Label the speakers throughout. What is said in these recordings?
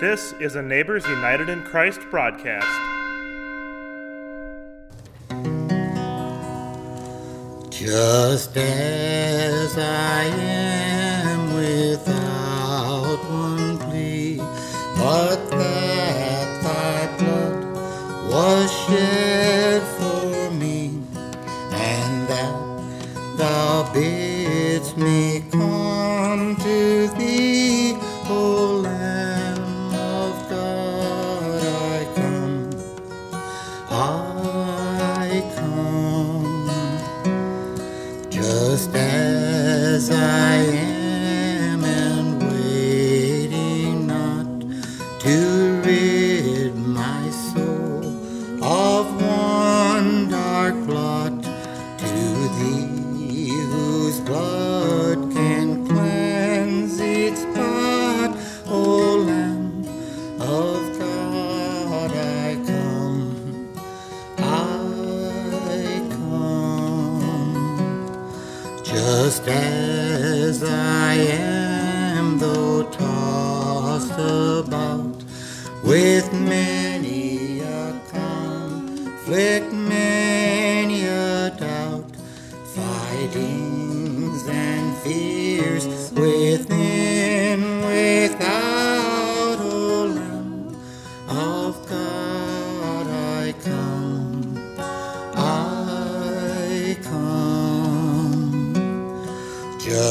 Speaker 1: This is a Neighbors United in Christ broadcast.
Speaker 2: Just as I am.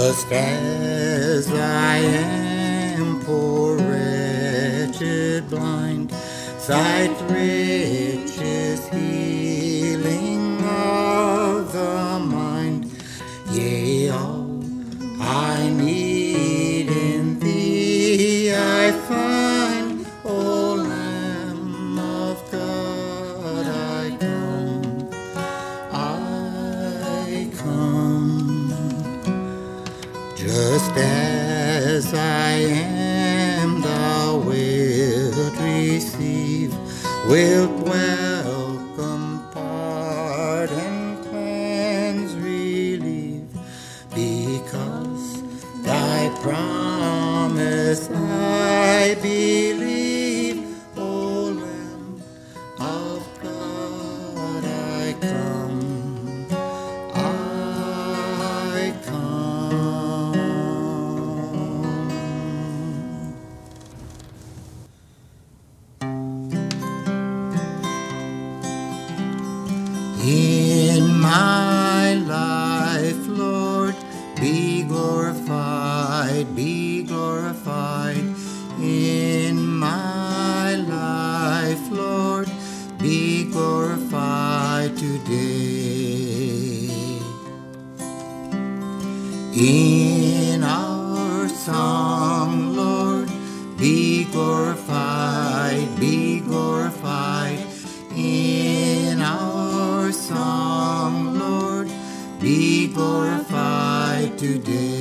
Speaker 2: Just as I am poor, wretched, blind, sight rich is he. will today.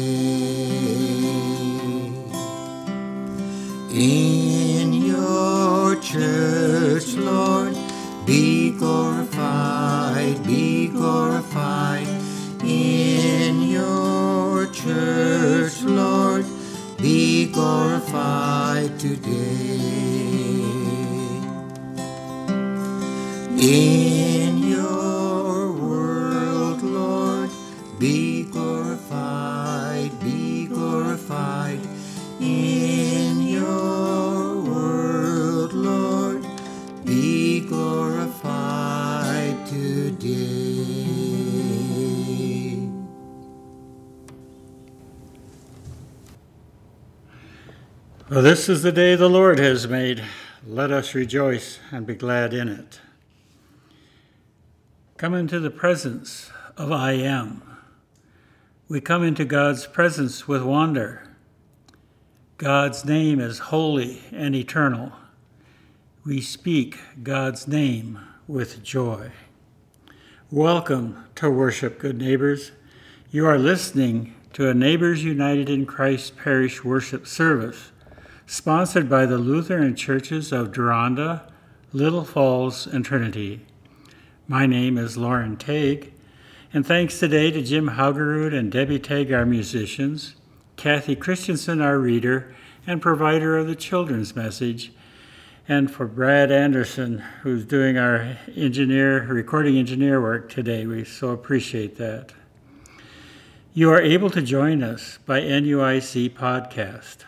Speaker 3: this is the day the Lord has made. Let us rejoice and be glad in it. Come into the presence of I Am. We come into God's presence with wonder. God's name is holy and eternal. We speak God's name with joy. Welcome to Worship, good neighbors. You are listening to a Neighbors United in Christ Parish worship service sponsored by the Lutheran churches of Deronda, Little Falls, and Trinity. My name is Loren Teig, and thanks today to Jim Haugerud and Debbie Teig, our musicians, Kathy Christenson, our reader and provider of the children's message, and for Brad Anderson, who's doing our engineer, recording engineer work today. We so appreciate that. You are able to join us by NUIC Podcast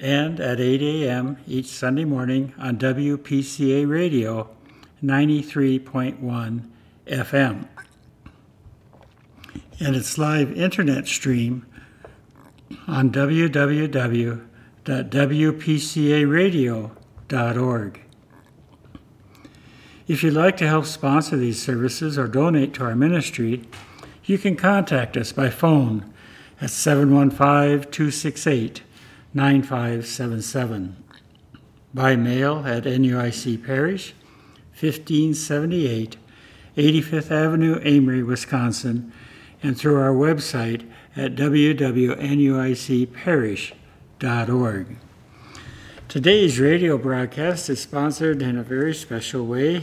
Speaker 3: and at 8 a.m. each Sunday morning on WPCA Radio 93.1 FM. And its live internet stream on www.wpcaradio.org. If you'd like to help sponsor these services or donate to our ministry, you can contact us by phone at 715 268 9577, by mail at NUIC Parish, 1578 85th Avenue, Amery, Wisconsin, and through our website at www.nuicparish.org. Today's radio broadcast is sponsored in a very special way.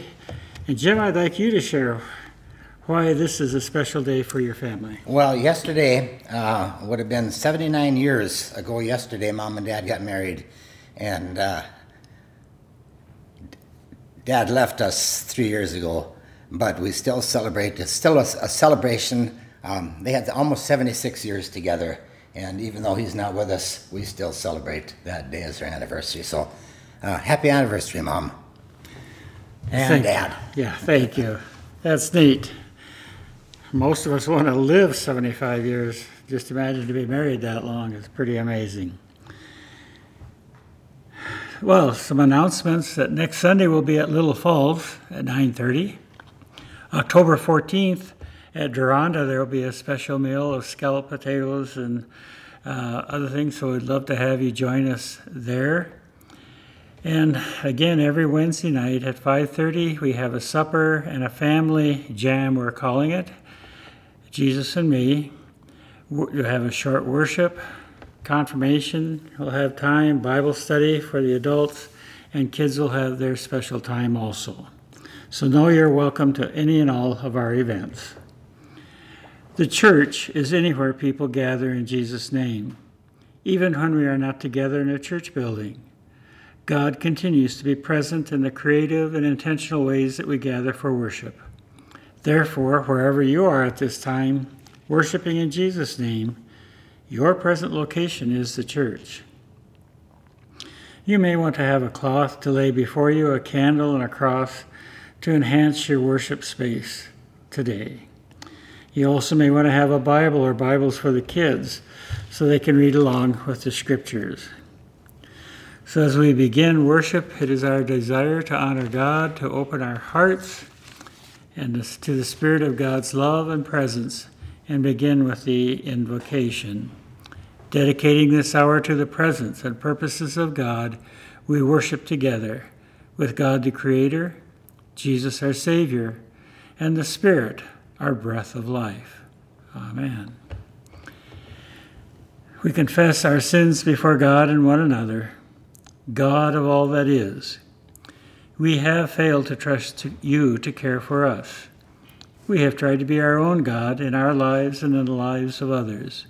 Speaker 3: And Jim, I'd like you to share why this is a special day for your family.
Speaker 2: Well, yesterday uh, would have been 79 years ago. Yesterday, mom and dad got married, and uh, dad left us three years ago, but we still celebrate. It's still a, a celebration. Um, they had almost 76 years together, and even though he's not with us, we still celebrate that day as their anniversary. So, uh, happy anniversary, mom and
Speaker 3: Thank-
Speaker 2: dad.
Speaker 3: Yeah, thank you. That's neat. Most of us want to live 75 years. Just imagine to be married that long. It's pretty amazing. Well, some announcements that next Sunday we'll be at Little Falls at 9:30. October 14th at Deronda there will be a special meal of scalloped potatoes and uh, other things. So we'd love to have you join us there. And again, every Wednesday night at 5:30, we have a supper and a family jam. We're calling it Jesus and Me. We'll have a short worship, confirmation. We'll have time, Bible study for the adults, and kids will have their special time also. So know you're welcome to any and all of our events. The church is anywhere people gather in Jesus' name, even when we are not together in a church building. God continues to be present in the creative and intentional ways that we gather for worship. Therefore, wherever you are at this time, worshiping in Jesus' name, your present location is the church. You may want to have a cloth to lay before you, a candle, and a cross to enhance your worship space today. You also may want to have a Bible or Bibles for the kids so they can read along with the scriptures. So, as we begin worship, it is our desire to honor God, to open our hearts and to the Spirit of God's love and presence, and begin with the invocation. Dedicating this hour to the presence and purposes of God, we worship together with God the Creator, Jesus our Savior, and the Spirit, our breath of life. Amen. We confess our sins before God and one another. God of all that is, we have failed to trust you to care for us. We have tried to be our own God in our lives and in the lives of others.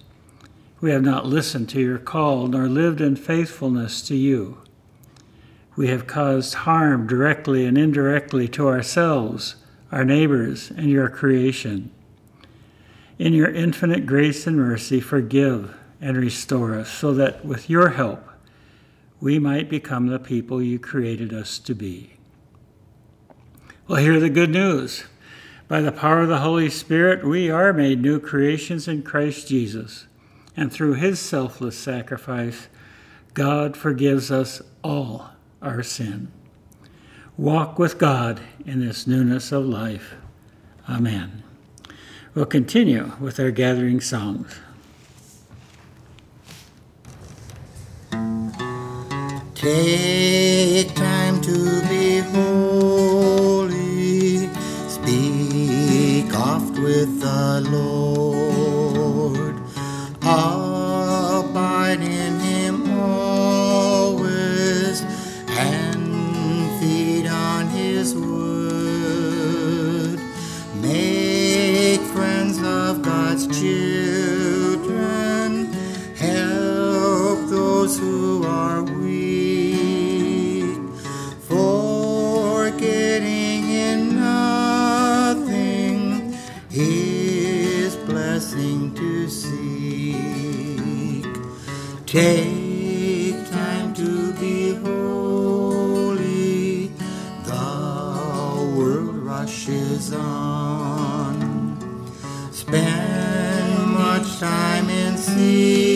Speaker 3: We have not listened to your call nor lived in faithfulness to you. We have caused harm directly and indirectly to ourselves, our neighbors, and your creation. In your infinite grace and mercy, forgive and restore us so that with your help, we might become the people you created us to be. Well, hear the good news. By the power of the Holy Spirit, we are made new creations in Christ Jesus. And through his selfless sacrifice, God forgives us all our sin. Walk with God in this newness of life. Amen. We'll continue with our gathering songs.
Speaker 2: Take time to be with the Lord. Take time to be holy. The world rushes on. Spend much time in secret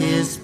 Speaker 2: his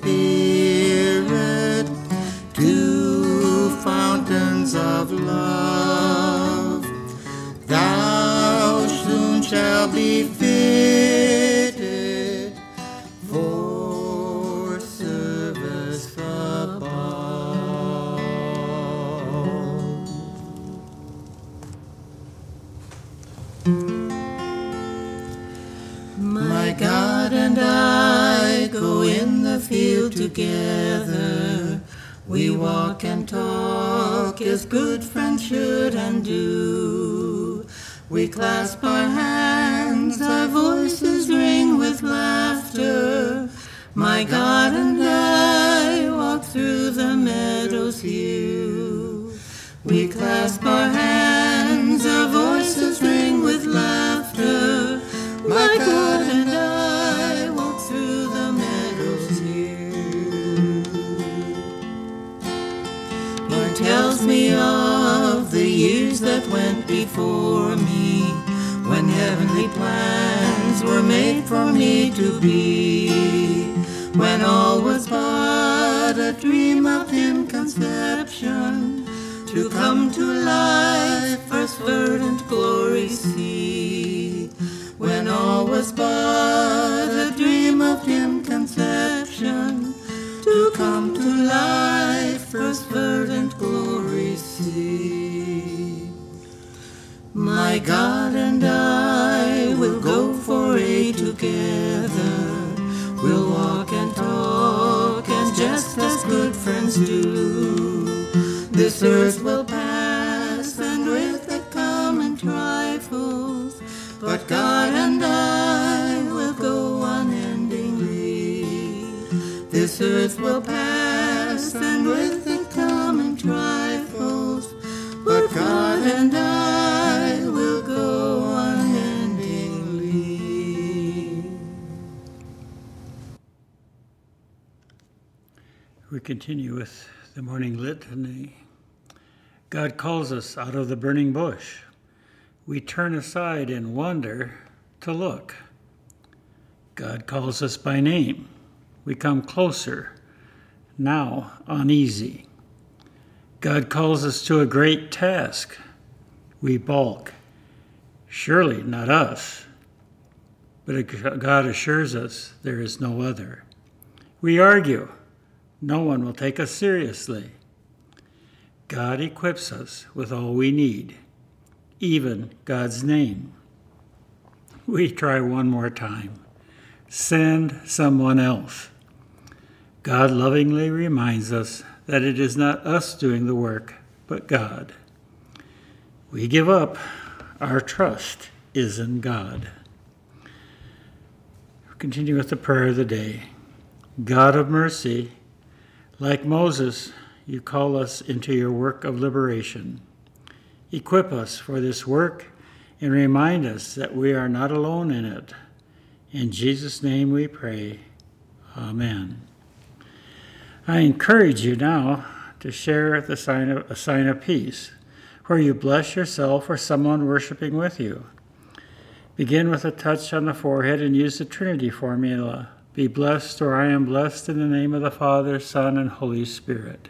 Speaker 2: good friends do. This earth will pass and with it come in trifles. But God and I will go unendingly. This earth will pass and with
Speaker 3: continue with the morning litany. God calls us out of the burning bush. We turn aside in wonder to look. God calls us by name. We come closer, now uneasy. God calls us to a great task. We balk. Surely not us. But God assures us there is no other. We argue. No one will take us seriously. God equips us with all we need, even God's name. We try one more time. Send someone else. God lovingly reminds us that it is not us doing the work, but God. We give up. Our trust is in God. Continue with the prayer of the day. God of mercy, like Moses, you call us into your work of liberation. Equip us for this work and remind us that we are not alone in it. In Jesus' name we pray. Amen. I encourage you now to share the sign of, a sign of peace, where you bless yourself or someone worshiping with you. Begin with a touch on the forehead and use the Trinity formula. Be blessed, or I am blessed in the name of the Father, Son, and Holy Spirit.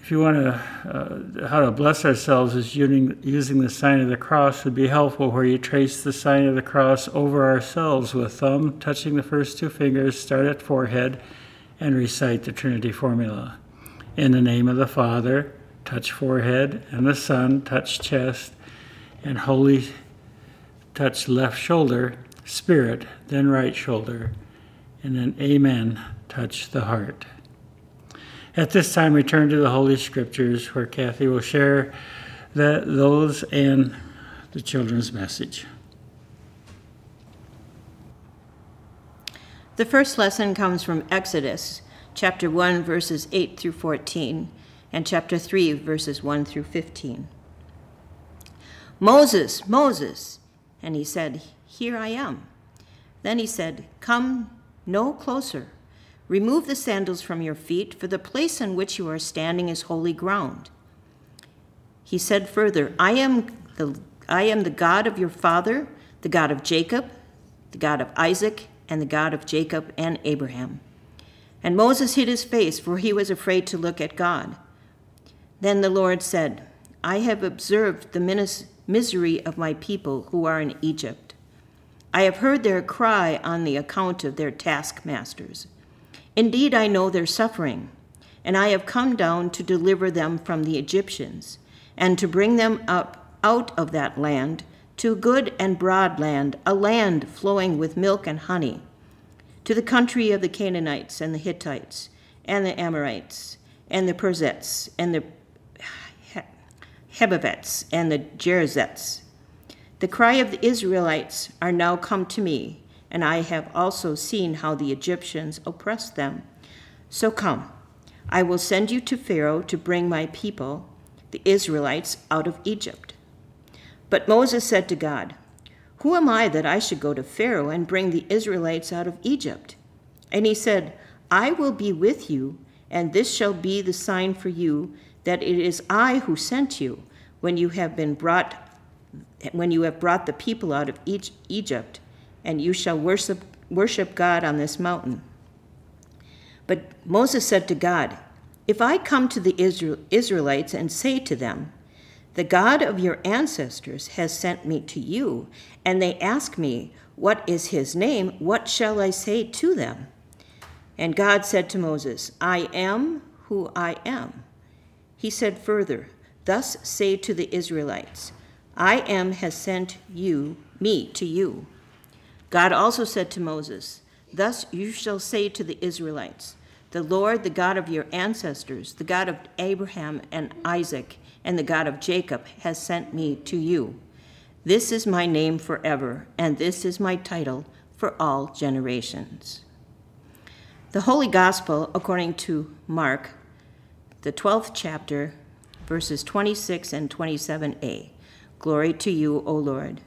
Speaker 3: If you want to, uh, how to bless ourselves is using, using the sign of the cross would be helpful, where you trace the sign of the cross over ourselves with thumb touching the first two fingers, start at forehead, and recite the Trinity formula. In the name of the Father, touch forehead, and the Son, touch chest, and Holy, touch left shoulder, Spirit, then right shoulder, and then Amen, touch the heart. At this time, we turn to the Holy Scriptures, where Kathy will share the, those and the children's message.
Speaker 4: The first lesson comes from Exodus, chapter 1, verses 8 through 14, and chapter 3, verses 1 through 15. Moses, Moses! And he said, Here I am. Then he said, Come no closer. Remove the sandals from your feet, for the place on which you are standing is holy ground. He said further, I am the, I am the God of your father, the God of Jacob, the God of Isaac, and the God of Jacob and Abraham. And Moses hid his face, for he was afraid to look at God. Then the Lord said, I have observed the misery of my people who are in Egypt. I have heard their cry on the account of their taskmasters. Indeed, I know their suffering, and I have come down to deliver them from the Egyptians, and to bring them up out of that land to good and broad land, a land flowing with milk and honey, to the country of the Canaanites and the Hittites and the Amorites and the Perizzites and the Hivites and the Jerizets. The cry of the Israelites are now come to me and I have also seen how the Egyptians oppressed them. So come, I will send you to Pharaoh to bring my people, the Israelites, out of Egypt. But Moses said to God, Who am I that I should go to Pharaoh and bring the Israelites out of Egypt? And he said, I will be with you, and this shall be the sign for you that it is I who sent you when you have been brought when you have brought the people out of Egypt and you shall worship, worship God on this mountain. But Moses said to God, If I come to the Israel, Israelites and say to them, The God of your ancestors has sent me to you, and they ask me, What is his name? What shall I say to them? And God said to Moses, I am who I am. He said further, Thus say to the Israelites, I am has sent you, me to you. God also said to Moses, Thus you shall say to the Israelites, The Lord, the God of your ancestors, the God of Abraham and Isaac, and the God of Jacob, has sent me to you. This is my name forever, and this is my title for all generations. The Holy Gospel, according to Mark, the 12th chapter, verses 26 and 27a. Glory to you, O Lord.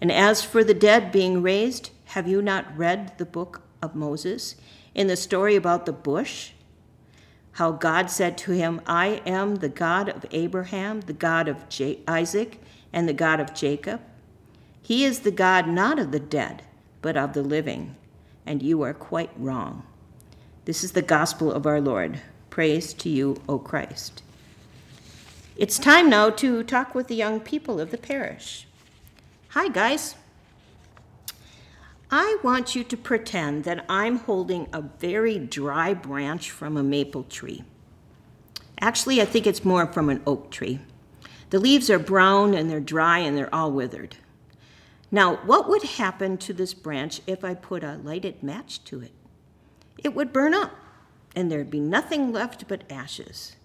Speaker 4: And as for the dead being raised, have you not read the book of Moses in the story about the bush? How God said to him, I am the God of Abraham, the God of Isaac, and the God of Jacob. He is the God not of the dead, but of the living, and you are quite wrong. This is the gospel of our Lord. Praise to you, O Christ. It's time now to talk with the young people of the parish. Hi, guys. I want you to pretend that I'm holding a very dry branch from a maple tree. Actually, I think it's more from an oak tree. The leaves are brown and they're dry and they're all withered. Now, what would happen to this branch if I put a lighted match to it? It would burn up and there'd be nothing left but ashes.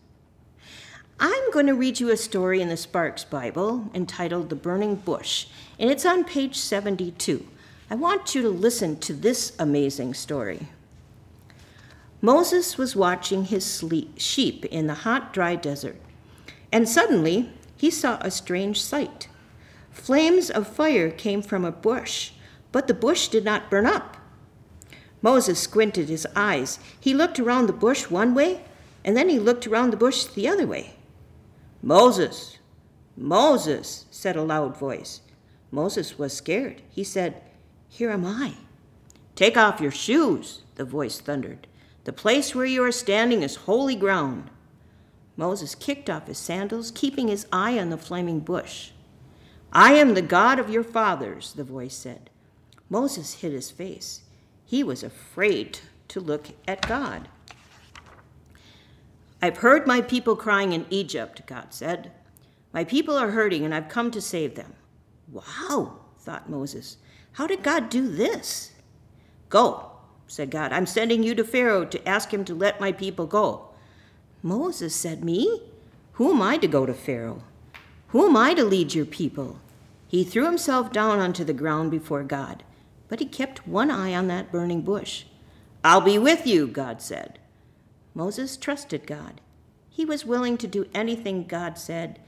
Speaker 4: I'm going to read you a story in the Sparks Bible entitled The Burning Bush, and it's on page 72. I want you to listen to this amazing story. Moses was watching his sheep in the hot, dry desert, and suddenly he saw a strange sight. Flames of fire came from a bush, but the bush did not burn up. Moses squinted his eyes. He looked around the bush one way, and then he looked around the bush the other way. Moses, Moses, said a loud voice. Moses was scared. He said, Here am I. Take off your shoes, the voice thundered. The place where you are standing is holy ground. Moses kicked off his sandals, keeping his eye on the flaming bush. I am the God of your fathers, the voice said. Moses hid his face. He was afraid to look at God. I've heard my people crying in Egypt, God said. My people are hurting, and I've come to save them. Wow, thought Moses. How did God do this? Go, said God. I'm sending you to Pharaoh to ask him to let my people go. Moses said, Me? Who am I to go to Pharaoh? Who am I to lead your people? He threw himself down onto the ground before God, but he kept one eye on that burning bush. I'll be with you, God said. Moses trusted God. He was willing to do anything God said,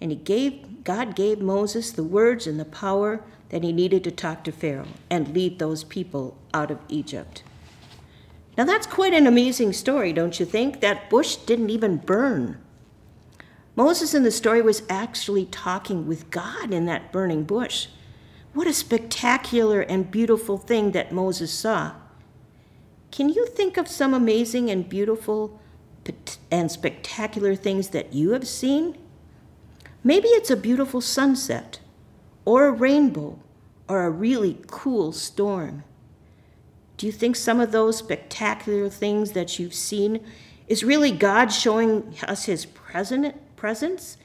Speaker 4: and he gave God gave Moses the words and the power that he needed to talk to Pharaoh and lead those people out of Egypt. Now that's quite an amazing story, don't you think? That bush didn't even burn. Moses in the story was actually talking with God in that burning bush. What a spectacular and beautiful thing that Moses saw. Can you think of some amazing and beautiful and spectacular things that you have seen? Maybe it's a beautiful sunset or a rainbow, or a really cool storm. Do you think some of those spectacular things that you've seen is really God showing us his presence,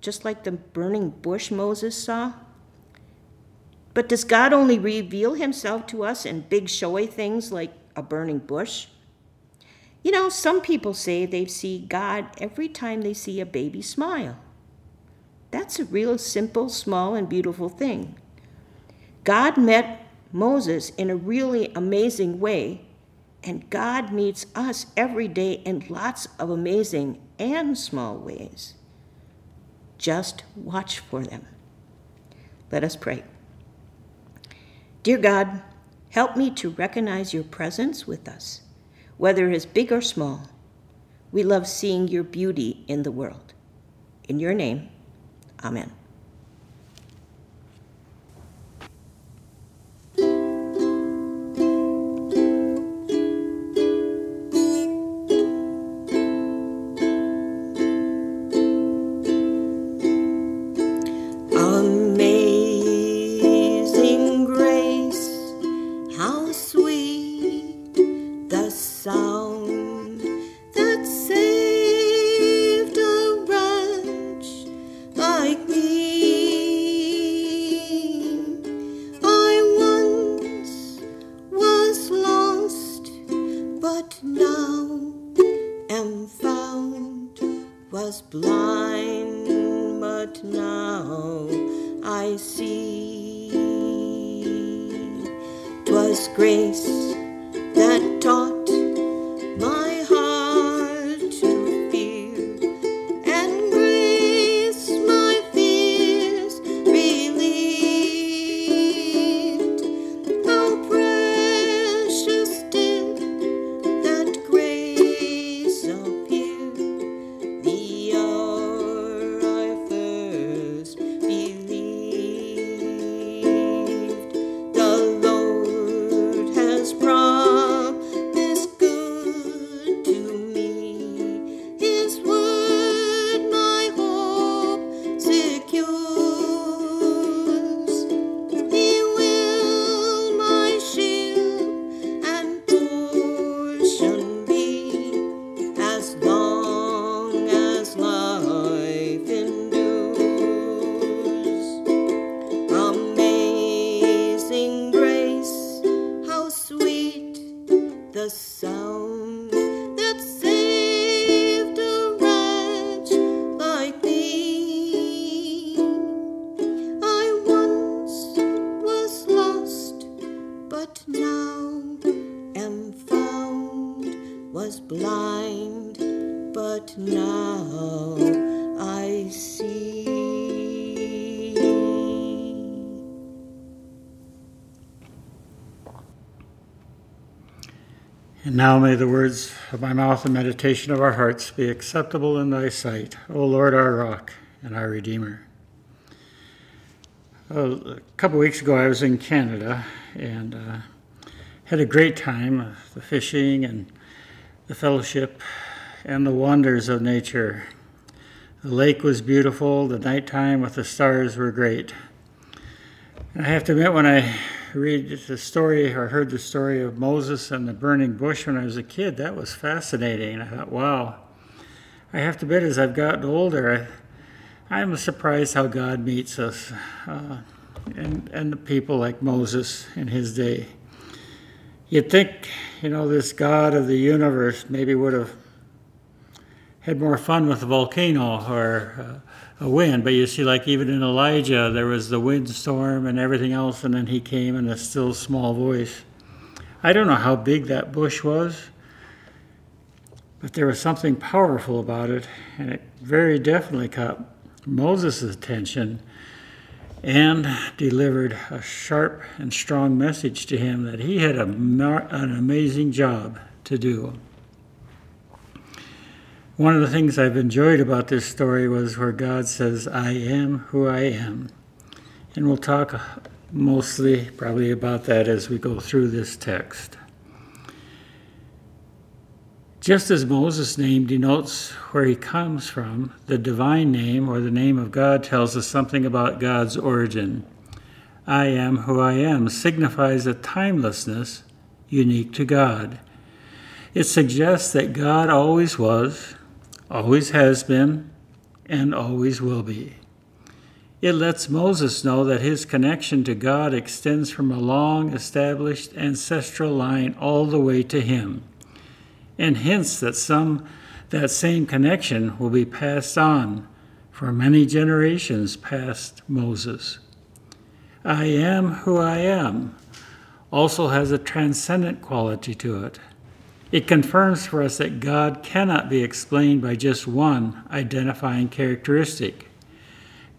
Speaker 4: just like the burning bush Moses saw? But does God only reveal himself to us in big, showy things like a burning bush? You know, some people say they see God every time they see a baby smile. That's a real simple, small, and beautiful thing. God met Moses in a really amazing way, and God meets us every day in lots of amazing and small ways. Just watch for them. Let us pray. Dear God, help me to recognize your presence with us, whether it is big or small. We love seeing your beauty in the world. In your name, Amen.
Speaker 2: Grace
Speaker 3: now may the words of my mouth and meditation of our hearts be acceptable in thy sight, O Lord, our rock and our Redeemer. a couple weeks ago, I was in Canada and uh, had a great time uh, the fishing and the fellowship and the wonders of nature. The lake was beautiful, the nighttime with the stars were great. And I have to admit, when I read the story or heard the story of Moses and the burning bush when I was a kid, that was fascinating. I thought, wow. I have to admit, as I've gotten older, I, I'm surprised how God meets us uh, and, and the people like Moses in his day. You'd think, you know, this God of the universe maybe would have had more fun with a volcano or uh, a wind. But you see, like even in Elijah, there was the windstorm and everything else, and then he came in a still small voice. I don't know how big that bush was, but there was something powerful about it, and it very definitely caught Moses' attention and delivered a sharp and strong message to him that he had a, an amazing job to do. One of the things I've enjoyed about this story was where God says, I am who I am. And we'll talk mostly probably about that as we go through this text. Just as Moses' name denotes where he comes from, the divine name or the name of God tells us something about God's origin. I am who I am signifies a timelessness unique to God. It suggests that God always was, always has been, and always will be. It lets Moses know that his connection to God extends from a long established ancestral line all the way to him, and hints that some that same connection will be passed on for many generations past Moses. I am who I am also has a transcendent quality to it. It confirms for us that God cannot be explained by just one identifying characteristic.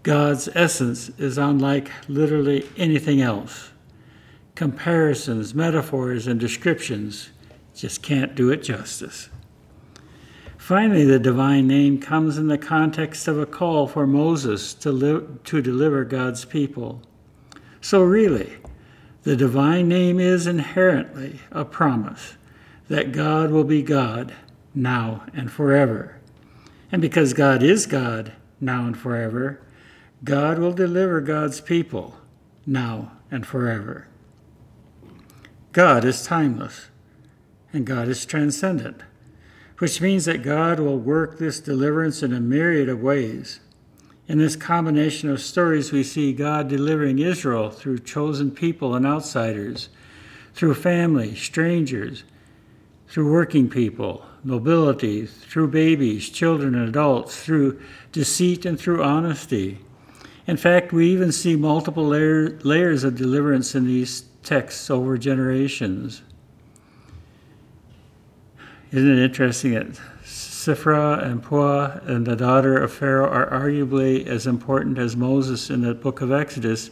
Speaker 3: God's essence is unlike literally anything else. Comparisons, metaphors, and descriptions just can't do it justice. Finally, the divine name comes in the context of a call for Moses to, li- to deliver God's people. So, really, the divine name is inherently a promise that God will be God now and forever. And because God is God now and forever, God will deliver God's people now and forever. God is timeless and God is transcendent, which means that God will work this deliverance in a myriad of ways. In this combination of stories, we see God delivering Israel through chosen people and outsiders, through family, strangers, through working people, nobility, through babies, children, and adults, through deceit and through honesty. In fact, we even see multiple layer, layers of deliverance in these texts over generations. Isn't it interesting that Shiphrah and Puah and the daughter of Pharaoh are arguably as important as Moses in the book of Exodus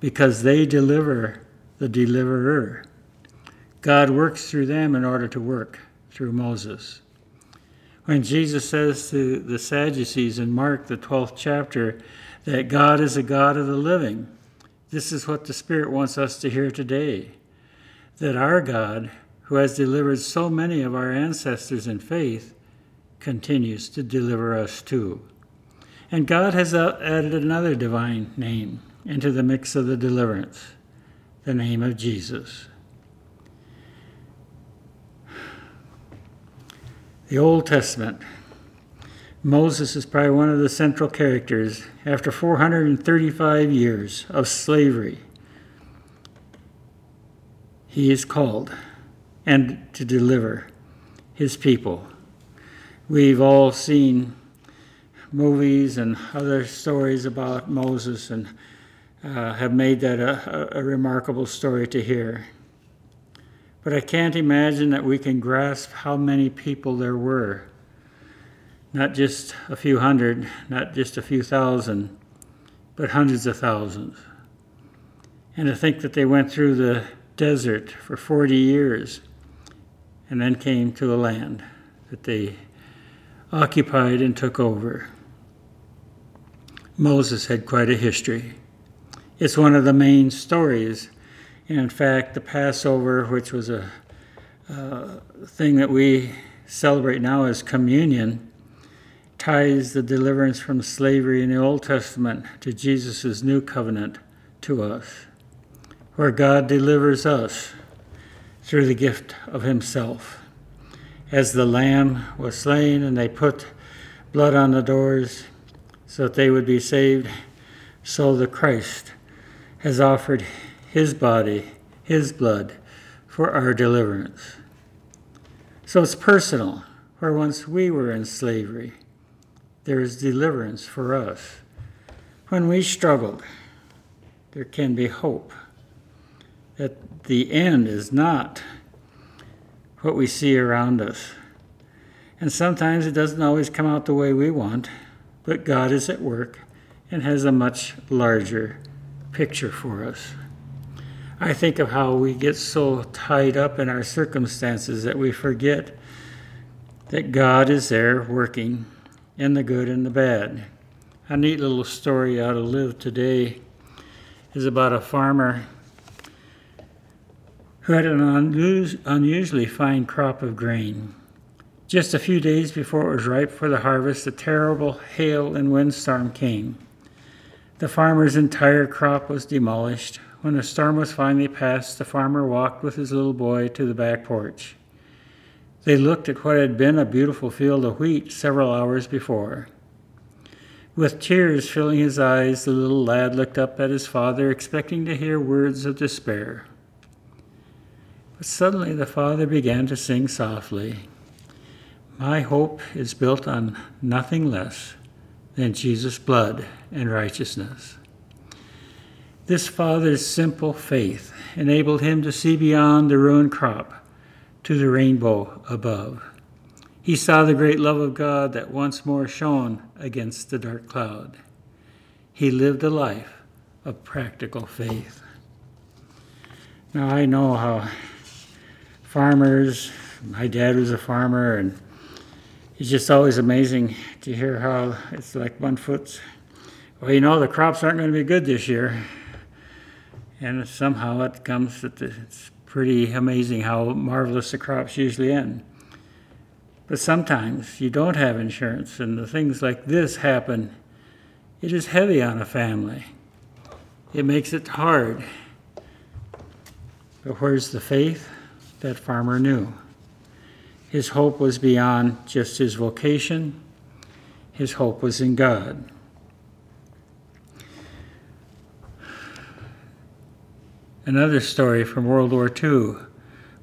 Speaker 3: because they deliver the deliverer. God works through them in order to work through Moses. When Jesus says to the Sadducees in Mark, the 12th chapter, that God is a God of the living, this is what the Spirit wants us to hear today. That our God, who has delivered so many of our ancestors in faith, continues to deliver us too. And God has added another divine name into the mix of the deliverance the name of Jesus. The Old Testament. Moses is probably one of the central characters. After 435 years of slavery, he is called and to deliver his people. We've all seen movies and other stories about Moses and uh, have made that a, a remarkable story to hear. But I can't imagine that we can grasp how many people there were. Not just a few hundred, not just a few thousand, but hundreds of thousands. And to think that they went through the desert for 40 years and then came to a land that they occupied and took over. Moses had quite a history. It's one of the main stories. In fact, the Passover, which was a uh, thing that we celebrate now as communion, ties the deliverance from slavery in the Old Testament to Jesus' new covenant to us, where God delivers us through the gift of Himself. As the Lamb was slain and they put blood on the doors so that they would be saved, so the Christ has offered His body, His blood, for our deliverance. So it's personal, where once we were in slavery there is deliverance for us. When we struggled, there can be hope that the end is not what we see around us. And sometimes it doesn't always come out the way we want, but God is at work and has a much larger picture for us. I think of how we get so tied up in our circumstances that we forget that God is there working in the good and the bad. A neat little story out of Live Today is about a farmer who had an unusually fine crop of grain. Just a few days before it was ripe for the harvest, a terrible hail and windstorm came. The farmer's entire crop was demolished. When the storm was finally past, the farmer walked with his little boy to the back porch. They looked at what had been a beautiful field of wheat several hours before. With tears filling his eyes, the little lad looked up at his father, expecting to hear words of despair. But suddenly the father began to sing softly My hope is built on nothing less than Jesus' blood and righteousness. This father's simple faith enabled him to see beyond the ruined crop to the rainbow above. He saw the great love of God that once more shone against the dark cloud. He lived a life of practical faith. Now, I know how farmers, my dad was a farmer, and it's just always amazing to hear how it's like one foot. Well, you know, the crops aren't going to be good this year. And somehow it comes that it's pretty amazing how marvelous the crops usually end. But sometimes you don't have insurance, and the things like this happen. It is heavy on a family. It makes it hard. But where's the faith? That farmer knew. His hope was beyond just his vocation, his hope was in God. Another story from World War II,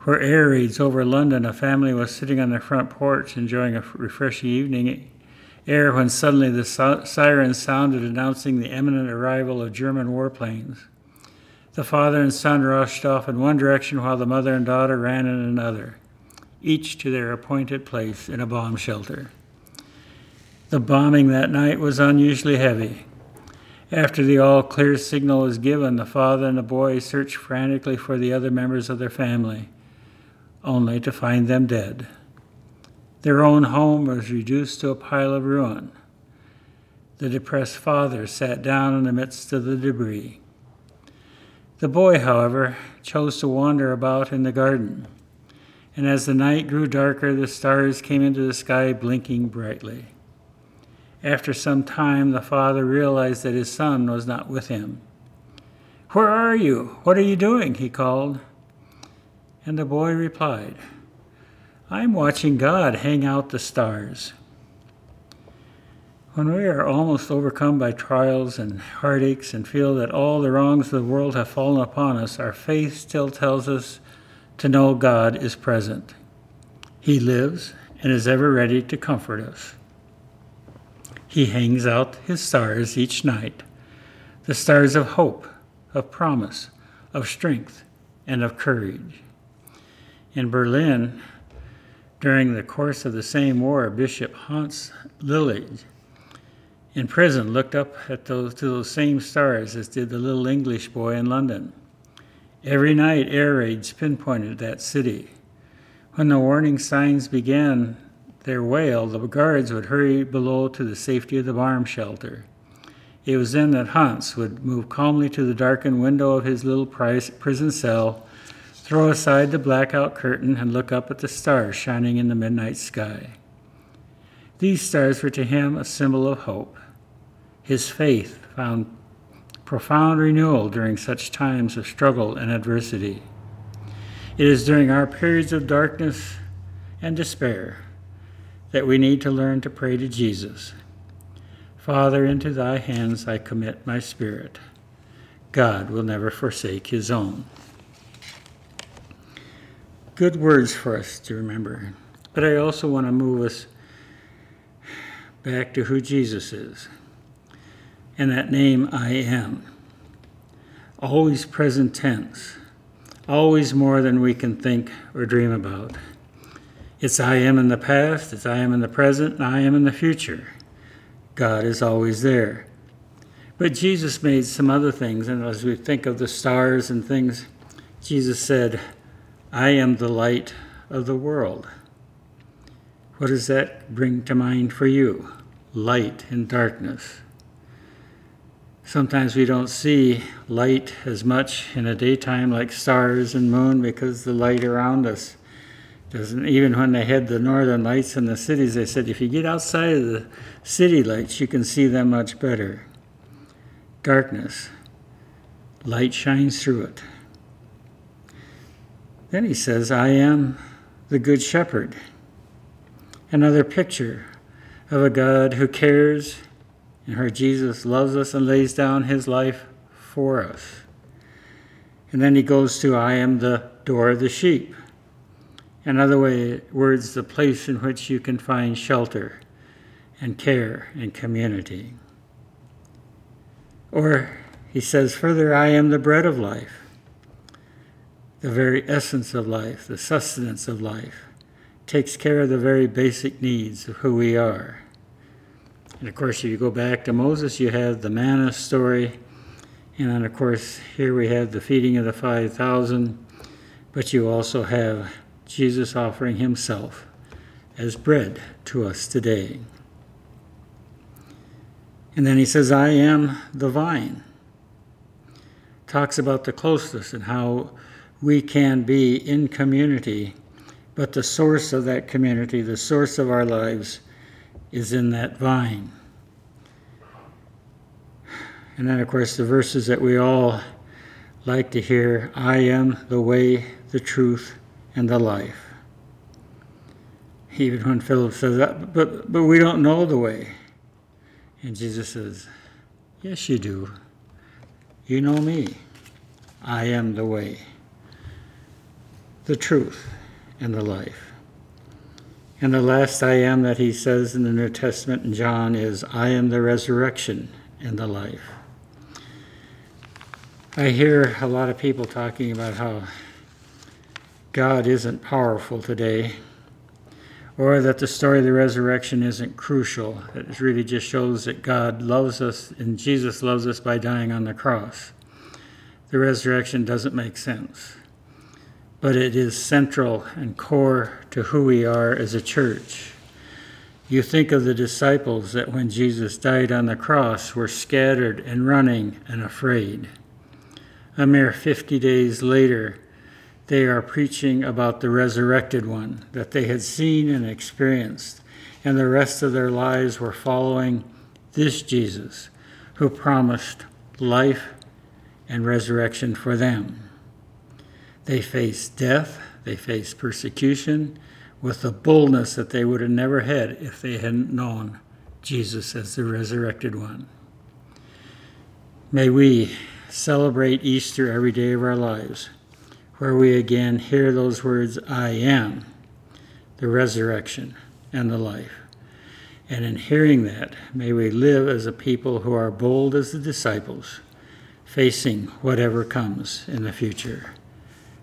Speaker 3: where air raids over London, a family was sitting on their front porch enjoying a refreshing evening air when suddenly the sirens sounded announcing the imminent arrival of German warplanes. The father and son rushed off in one direction while the mother and daughter ran in another, each to their appointed place in a bomb shelter. The bombing that night was unusually heavy. After the all clear signal was given, the father and the boy searched frantically for the other members of their family, only to find them dead. Their own home was reduced to a pile of ruin. The depressed father sat down in the midst of the debris. The boy, however, chose to wander about in the garden, and as the night grew darker, the stars came into the sky blinking brightly. After some time, the father realized that his son was not with him. Where are you? What are you doing? he called. And the boy replied, I'm watching God hang out the stars. When we are almost overcome by trials and heartaches and feel that all the wrongs of the world have fallen upon us, our faith still tells us to know God is present. He lives and is ever ready to comfort us. He hangs out his stars each night the stars of hope, of promise, of strength, and of courage. In Berlin, during the course of the same war, Bishop Hans Lilje in prison looked up at those, to those same stars as did the little English boy in London. Every night, air raids pinpointed that city. When the warning signs began their wail, the guards would hurry below to the safety of the bomb shelter. It was then that Hans would move calmly to the darkened window of his little prison cell, throw aside the blackout curtain, and look up at the stars shining in the midnight sky. These stars were to him a symbol of hope. His faith found profound renewal during such times of struggle and adversity. It is during our periods of darkness and despair that we need to learn to pray to Jesus. Father, into thy hands I commit my spirit. God will never forsake his own. Good words for us to remember. But I also want to move us back to who Jesus is and that name I am. Always present tense, always more than we can think or dream about. It's I am in the past, it's I am in the present, and I am in the future. God is always there. But Jesus made some other things, and as we think of the stars and things, Jesus said, I am the light of the world. What does that bring to mind for you? Light in darkness. Sometimes we don't see light as much in the daytime like stars and moon because the light around us doesn't even when they had the northern lights in the cities, they said if you get outside of the city lights, you can see them much better. Darkness, light shines through it. Then he says, I am the Good Shepherd. Another picture of a God who cares and how Jesus loves us and lays down his life for us. And then he goes to, I am the door of the sheep. In other words, the place in which you can find shelter and care and community. Or he says further, I am the bread of life, the very essence of life, the sustenance of life, takes care of the very basic needs of who we are. And of course, if you go back to Moses, you have the manna story. And then, of course, here we have the feeding of the 5,000. But you also have Jesus offering himself as bread to us today. And then he says, I am the vine. Talks about the closeness and how we can be in community, but the source of that community, the source of our lives, is in that vine. And then, of course, the verses that we all like to hear I am the way, the truth, and the life. Even when Philip says that, but, but we don't know the way. And Jesus says, Yes, you do. You know me. I am the way, the truth, and the life. And the last I am that he says in the New Testament in John is, I am the resurrection and the life. I hear a lot of people talking about how God isn't powerful today, or that the story of the resurrection isn't crucial. It really just shows that God loves us and Jesus loves us by dying on the cross. The resurrection doesn't make sense, but it is central and core to who we are as a church. You think of the disciples that when Jesus died on the cross were scattered and running and afraid. A mere 50 days later, they are preaching about the resurrected one that they had seen and experienced, and the rest of their lives were following this Jesus who promised life and resurrection for them. They faced death, they faced persecution with a boldness that they would have never had if they hadn't known Jesus as the resurrected one. May we celebrate Easter every day of our lives where we again hear those words, I am the resurrection and the life. And in hearing that, may we live as a people who are bold as the disciples, facing whatever comes in the future.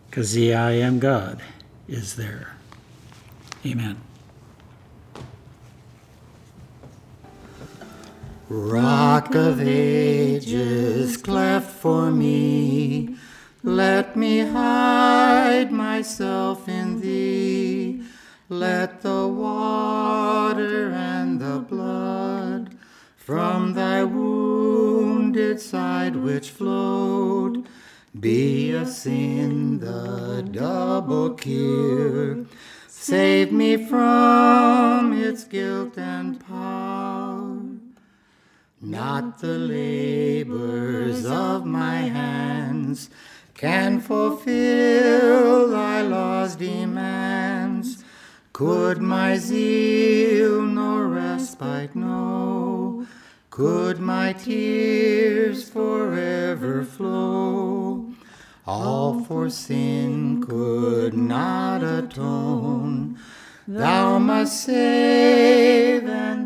Speaker 3: Because the I am God is there. Amen.
Speaker 2: Rock of ages, cleft for me Let me hide myself in thee. Let the water and the blood from thy wounded side which flowed be a sin the double cure. Save me from its guilt and power. Not the labors of my hands can fulfill thy law's demands. Could my zeal no respite know? Could my tears forever flow? All for sin could not atone. Thou must save, and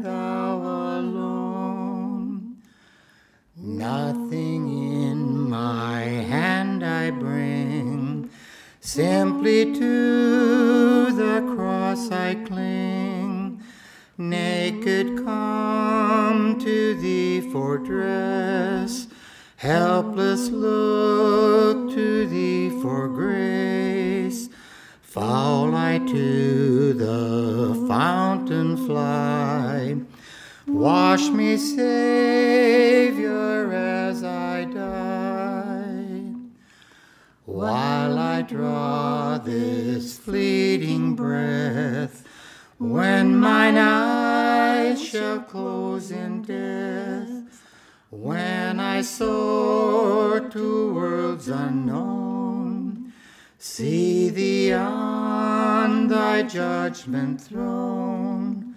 Speaker 2: simply to the cross I cling. Naked come to thee for dress, helpless look to thee for grace. Fall I to the fountain fly, wash me, Savior, While I draw this fleeting breath, when mine eyes shall close in death, when I soar to worlds unknown, see thee on thy judgment throne,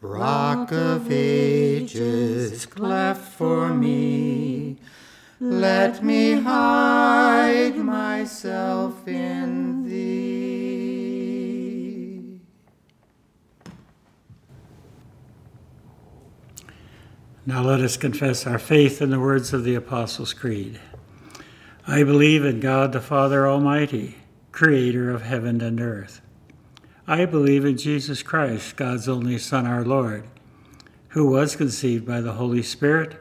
Speaker 2: rock of ages, cleft for me. Let me hide myself in thee.
Speaker 3: Now let us confess our faith in the words of the Apostles' Creed. I believe in God the Father Almighty, creator of heaven and earth. I believe in Jesus Christ, God's only Son, our Lord, who was conceived by the Holy Spirit,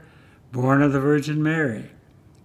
Speaker 3: born of the Virgin Mary,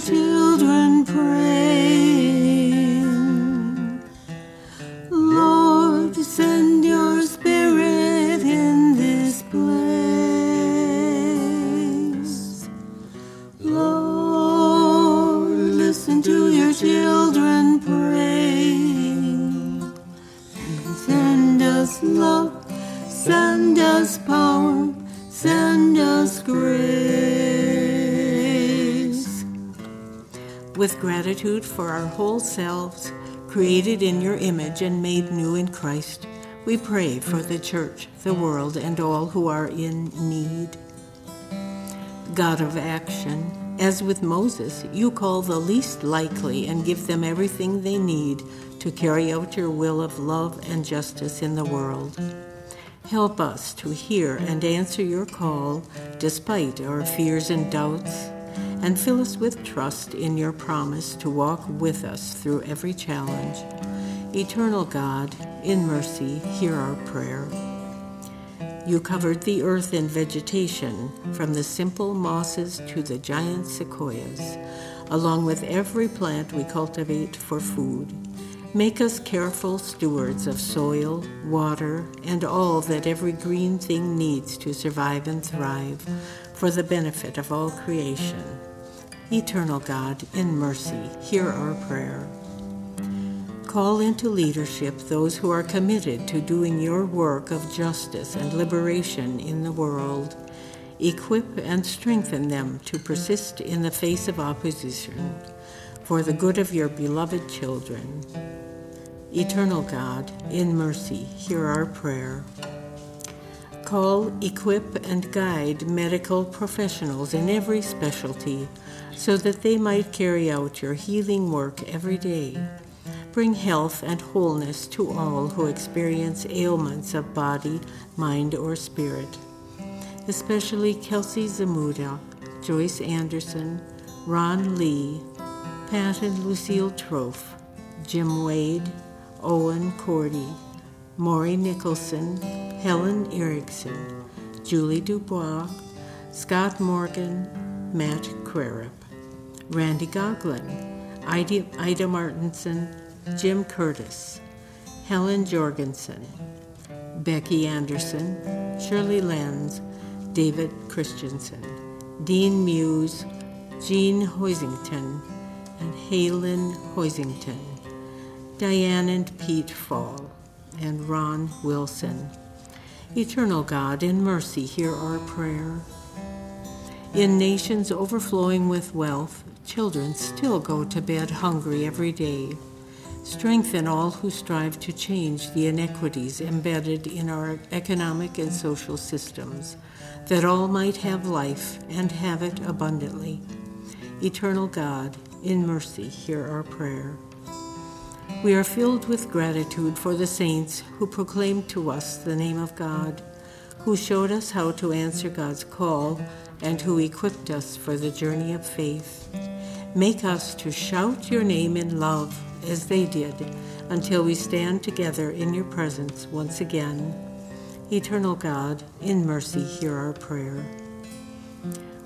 Speaker 2: Children praying. Lord, send your spirit in this place. Lord, listen to your children praying. Send us love, send us power, send us grace.
Speaker 4: With gratitude for our whole selves, created in your image and made new in Christ, we pray for the church, the world, and all who are in need. God of action, as with Moses, you call the least likely and give them everything they need to carry out your will of love and justice in the world. Help us to hear and answer your call despite our fears and doubts, and fill us with trust in your promise to walk with us through every challenge. Eternal God, in mercy, hear our prayer. You covered the earth in vegetation, from the simple mosses to the giant sequoias, along with every plant we cultivate for food. Make us careful stewards of soil, water, and all that every green thing needs to survive and thrive for the benefit of all creation. Eternal God, in mercy, hear our prayer. Call into leadership those who are committed to doing your work of justice and liberation in the world. Equip and strengthen them to persist in the face of opposition for the good of your beloved children. Eternal God, in mercy, hear our prayer. Call, equip, and guide medical professionals in every specialty so that they might carry out your healing work every day. Bring health and wholeness to all who experience ailments of body, mind, or spirit. Especially Kelsey Zamuda, Joyce Anderson, Ron Lee, Pat and Lucille Trofe, Jim Wade, Owen Cordy, Maury Nicholson, Helen Erickson, Julie Dubois, Scott Morgan, Matt Crarup, Randy Goglin, Ida, Ida Martinson, Jim Curtis, Helen Jorgensen, Becky Anderson, Shirley Lenz, David Christensen, Dean Muse, Jean Hoisington, and Halen Hoisington, Diane and Pete Fall, and Ron Wilson. Eternal God, in mercy, hear our prayer. In nations overflowing with wealth, children still go to bed hungry every day. Strengthen all who strive to change the inequities embedded in our economic and social systems, that all might have life and have it abundantly. Eternal God, in mercy, hear our prayer. We are filled with gratitude for the saints who proclaimed to us the name of God, who showed us how to answer God's call, and who equipped us for the journey of faith. Make us to shout your name in love as they did until we stand together in your presence once again. Eternal God, in mercy, hear our prayer.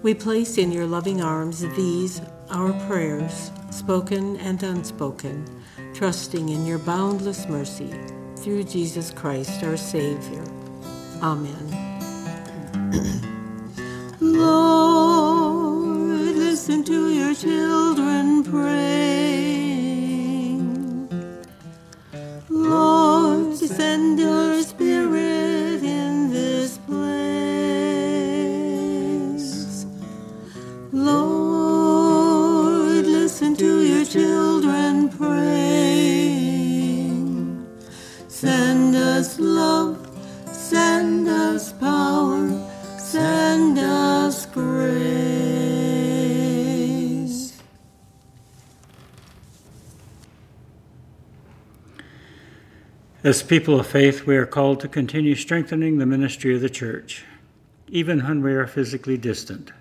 Speaker 4: We place in your loving arms these, our prayers, spoken and unspoken, trusting in your boundless mercy through Jesus Christ our Savior. Amen. Lord, listen to your children praying. Lord, send your spirit in this place. Lord, listen to your children praying. Send us love, send us power,
Speaker 3: As people of faith, we are called to continue strengthening the ministry of the church, even when we are physically distant.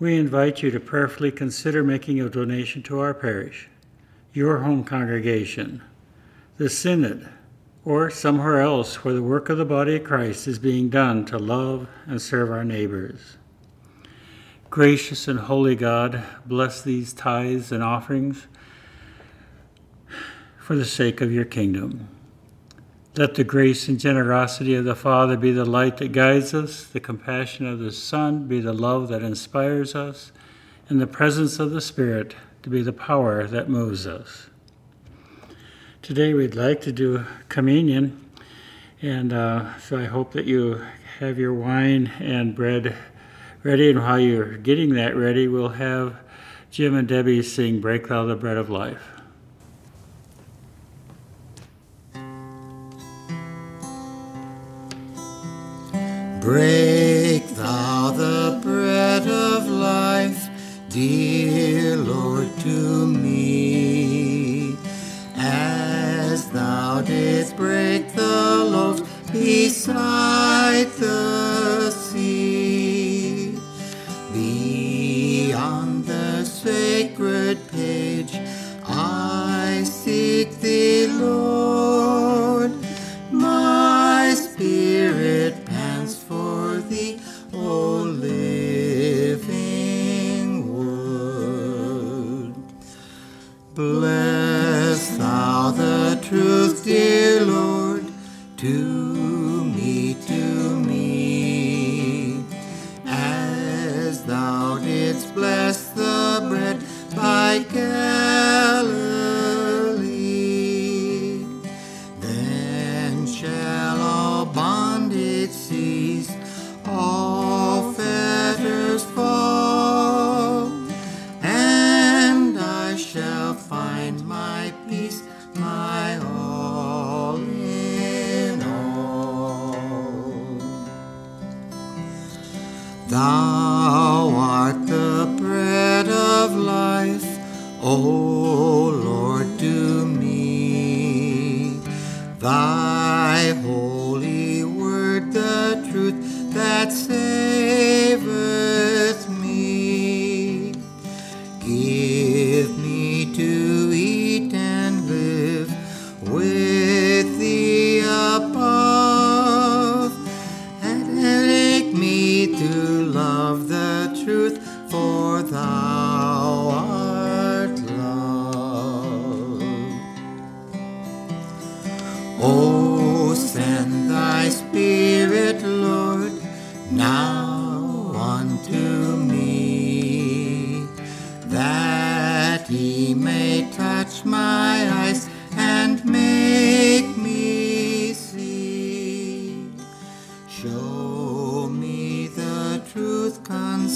Speaker 3: We invite you to prayerfully consider making a donation to our parish, your home congregation, the synod, or somewhere else where the work of the body of Christ is being done to love and serve our neighbors. Gracious and holy God, bless these tithes and offerings for the sake of your kingdom. Let the grace and generosity of the Father be the light that guides us, the compassion of the Son be the love that inspires us, and the presence of the Spirit to be the power that moves us. Today we'd like to do communion, and uh, so I hope that you have your wine and bread ready, and while you're getting that ready, we'll have Jim and Debbie sing Break Thou the Bread of Life.
Speaker 2: Break thou the bread of life, dear Lord, to me. As thou didst break the loaves beside the sea. Beyond the sacred page, I seek thee, Lord. Bless thou the truth, dear Lord, to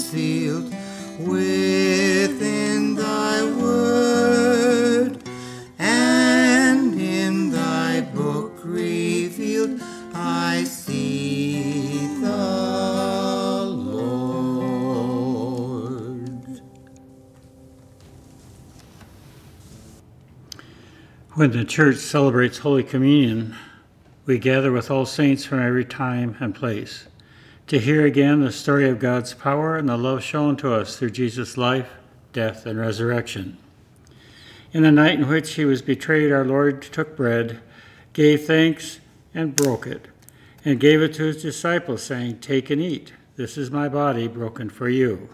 Speaker 2: concealed within thy word, and in thy book revealed I see the Lord.
Speaker 3: When the church celebrates Holy Communion, we gather with all saints from every time and place to hear again the story of God's power and the love shown to us through Jesus' life, death, and resurrection. In the night in which he was betrayed, our Lord took bread, gave thanks, and broke it, and gave it to his disciples, saying, Take and eat. This is my body broken for you.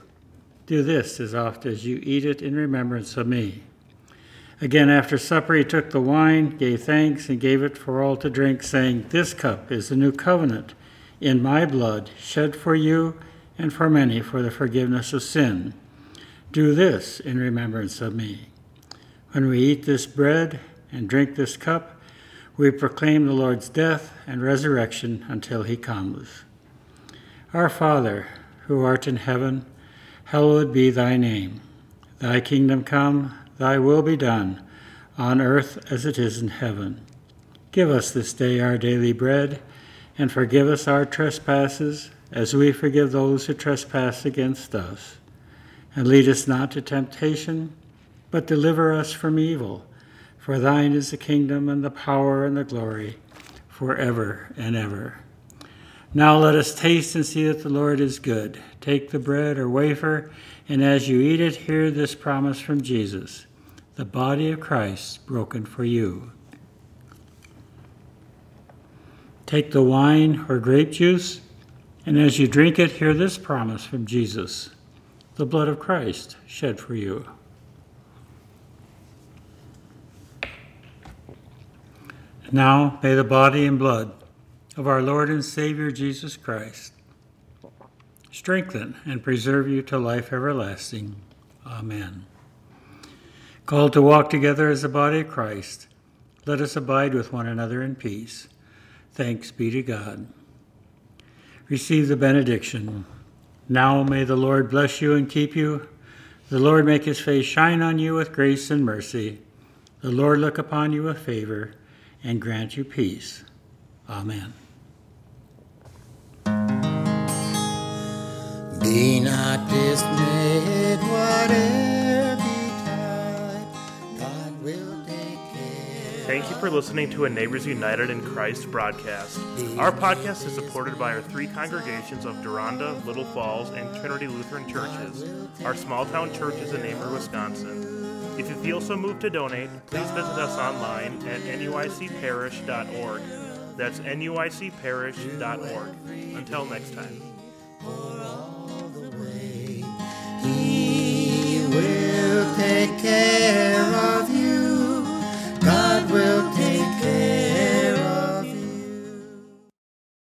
Speaker 3: Do this as oft as you eat it in remembrance of me. Again, after supper, he took the wine, gave thanks, and gave it for all to drink, saying, This cup is the new covenant in my blood, shed for you and for many for the forgiveness of sin. Do this in remembrance of me. When we eat this bread and drink this cup, we proclaim the Lord's death and resurrection until he comes. Our Father, who art in heaven, hallowed be thy name. Thy kingdom come, thy will be done, on earth as it is in heaven. Give us this day our daily bread, and forgive us our trespasses, as we forgive those who trespass against us. And lead us not to temptation, but deliver us from evil. For thine is the kingdom, and the power, and the glory, forever and ever. Now let us taste and see that the Lord is good. Take the bread or wafer, and as you eat it, hear this promise from Jesus the body of Christ broken for you. Take the wine or grape juice, and as you drink it, hear this promise from Jesus the blood of Christ shed for you. Now may the body and blood of our Lord and Savior Jesus Christ strengthen and preserve you to life everlasting. Amen. Called to walk together as the body of Christ, let us abide with one another in peace. Thanks be to God. Receive the benediction. Now may the Lord bless you and keep you. The Lord make his face shine on you with grace and mercy. The Lord look upon you with favor and grant you peace. Amen.
Speaker 2: Be not dismayed, whatever
Speaker 1: Thank you for listening to a Neighbors United in Christ broadcast. Our podcast is supported by our three congregations of Deronda, Little Falls, and Trinity Lutheran churches. Our small town church is in Amery, Wisconsin. If you feel so moved to donate, please visit us online at nuicparish.org. That's nuicparish.org. Until next time.
Speaker 2: He will take care.